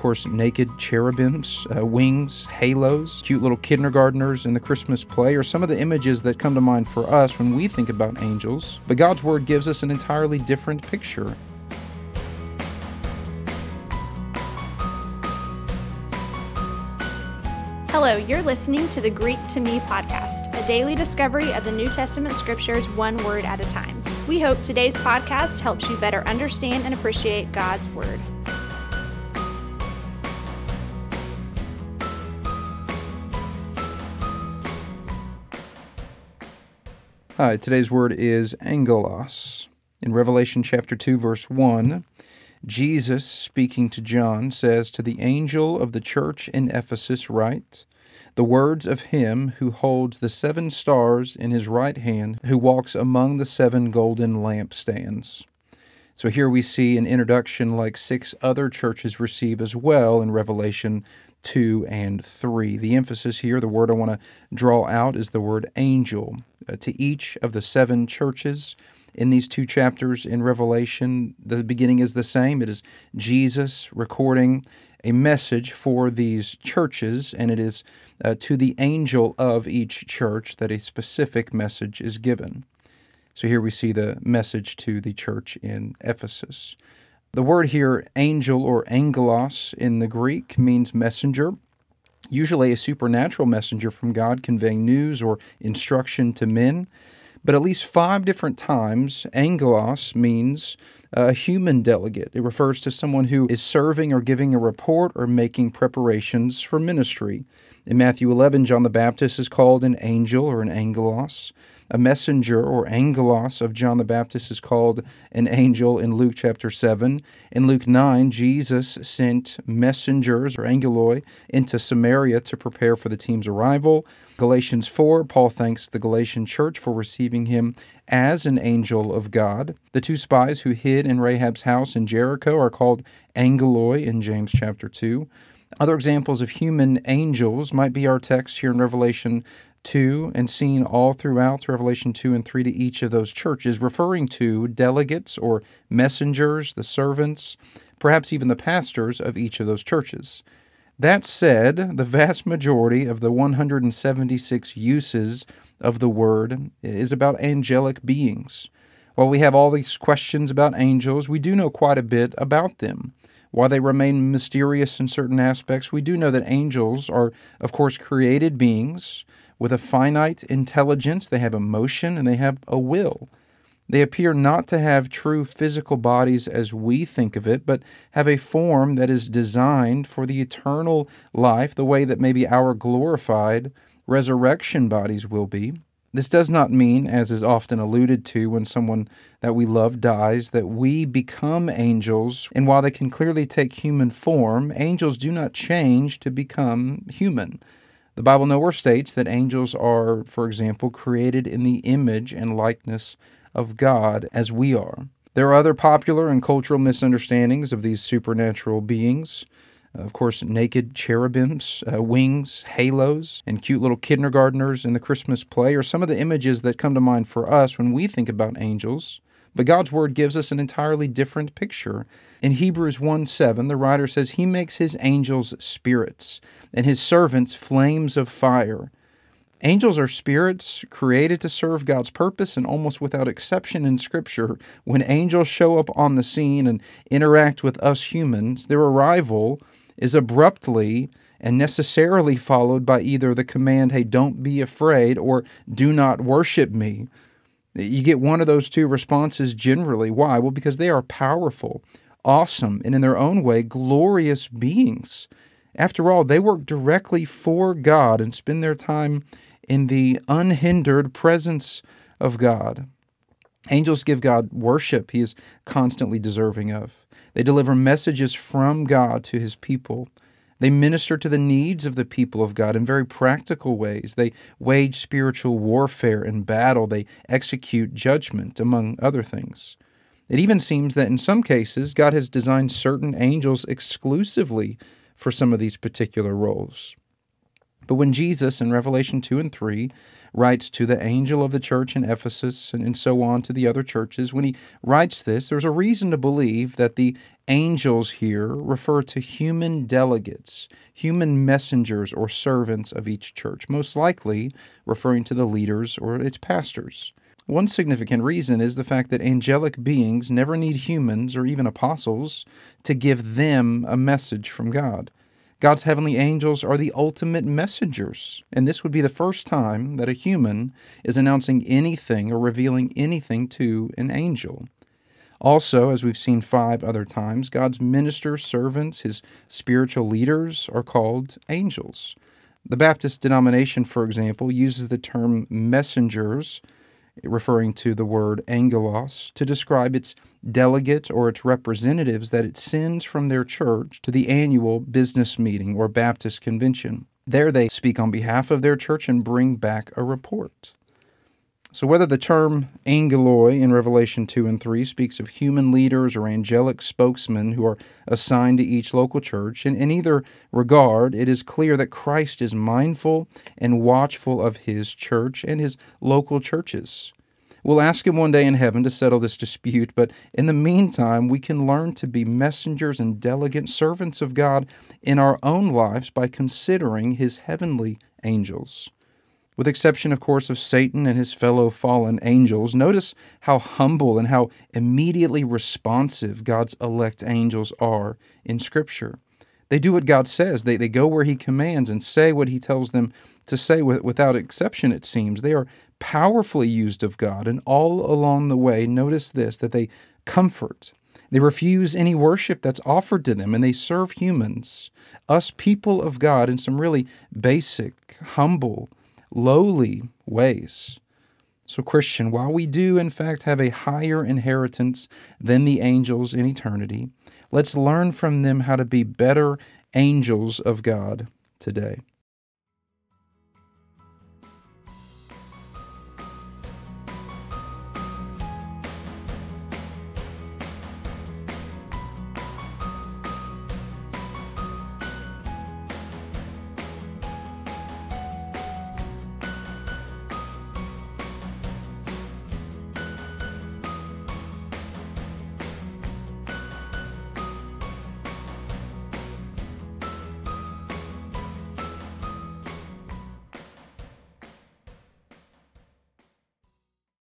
course, naked cherubims, uh, wings, halos, cute little kindergartners in the Christmas play are some of the images that come to mind for us when we think about angels. But God's Word gives us an entirely different picture. Hello, you're listening to the Greek to Me podcast, a daily discovery of the New Testament scriptures one word at a time. We hope today's podcast helps you better understand and appreciate God's Word. Hi, today's word is angelos. In Revelation chapter 2, verse 1, Jesus, speaking to John, says, To the angel of the church in Ephesus, write, The words of him who holds the seven stars in his right hand, who walks among the seven golden lampstands. So here we see an introduction like six other churches receive as well in Revelation 2 and 3. The emphasis here, the word I want to draw out, is the word angel. Uh, to each of the seven churches in these two chapters in Revelation, the beginning is the same. It is Jesus recording a message for these churches, and it is uh, to the angel of each church that a specific message is given. So here we see the message to the church in Ephesus. The word here, angel or angelos in the Greek, means messenger, usually a supernatural messenger from God conveying news or instruction to men. But at least five different times, angelos means uh, a human delegate. It refers to someone who is serving or giving a report or making preparations for ministry. In Matthew 11, John the Baptist is called an angel or an angelos. A messenger or angelos of John the Baptist is called an angel in Luke chapter 7. In Luke 9, Jesus sent messengers or angeloi into Samaria to prepare for the team's arrival. Galatians 4, Paul thanks the Galatian church for receiving him as an angel of God. The two spies who hid in Rahab's house in Jericho are called angeloi in James chapter 2. Other examples of human angels might be our text here in Revelation 2 and seen all throughout Revelation 2 and 3 to each of those churches, referring to delegates or messengers, the servants, perhaps even the pastors of each of those churches. That said, the vast majority of the 176 uses of the word is about angelic beings. While we have all these questions about angels, we do know quite a bit about them. While they remain mysterious in certain aspects, we do know that angels are, of course, created beings with a finite intelligence. They have emotion and they have a will. They appear not to have true physical bodies as we think of it, but have a form that is designed for the eternal life, the way that maybe our glorified resurrection bodies will be. This does not mean, as is often alluded to when someone that we love dies, that we become angels. And while they can clearly take human form, angels do not change to become human. The Bible nowhere states that angels are, for example, created in the image and likeness of God as we are. There are other popular and cultural misunderstandings of these supernatural beings. Of course, naked cherubims, uh, wings, halos, and cute little kindergartners in the Christmas play are some of the images that come to mind for us when we think about angels. But God's word gives us an entirely different picture. In Hebrews 1 7, the writer says, He makes his angels spirits and his servants flames of fire. Angels are spirits created to serve God's purpose, and almost without exception in Scripture, when angels show up on the scene and interact with us humans, their arrival is abruptly and necessarily followed by either the command, hey, don't be afraid, or do not worship me. You get one of those two responses generally. Why? Well, because they are powerful, awesome, and in their own way, glorious beings. After all, they work directly for God and spend their time in the unhindered presence of God. Angels give God worship he is constantly deserving of. They deliver messages from God to his people. They minister to the needs of the people of God in very practical ways. They wage spiritual warfare and battle. They execute judgment, among other things. It even seems that in some cases, God has designed certain angels exclusively for some of these particular roles. But when Jesus in Revelation 2 and 3 writes to the angel of the church in Ephesus and, and so on to the other churches, when he writes this, there's a reason to believe that the angels here refer to human delegates, human messengers or servants of each church, most likely referring to the leaders or its pastors. One significant reason is the fact that angelic beings never need humans or even apostles to give them a message from God. God's heavenly angels are the ultimate messengers, and this would be the first time that a human is announcing anything or revealing anything to an angel. Also, as we've seen five other times, God's ministers, servants, his spiritual leaders are called angels. The Baptist denomination, for example, uses the term messengers referring to the word angelos, to describe its delegate or its representatives that it sends from their church to the annual business meeting or Baptist convention. There they speak on behalf of their church and bring back a report. So, whether the term angeloi in Revelation 2 and 3 speaks of human leaders or angelic spokesmen who are assigned to each local church, in, in either regard, it is clear that Christ is mindful and watchful of his church and his local churches. We'll ask him one day in heaven to settle this dispute, but in the meantime, we can learn to be messengers and delegate servants of God in our own lives by considering his heavenly angels with exception, of course, of Satan and his fellow fallen angels. Notice how humble and how immediately responsive God's elect angels are in Scripture. They do what God says. They, they go where He commands and say what He tells them to say without exception, it seems. They are powerfully used of God, and all along the way, notice this that they comfort. They refuse any worship that's offered to them, and they serve humans, us people of God, in some really basic, humble, lowly ways. So, Christian, while we do in fact have a higher inheritance than the angels in eternity, let's learn from them how to be better angels of God today.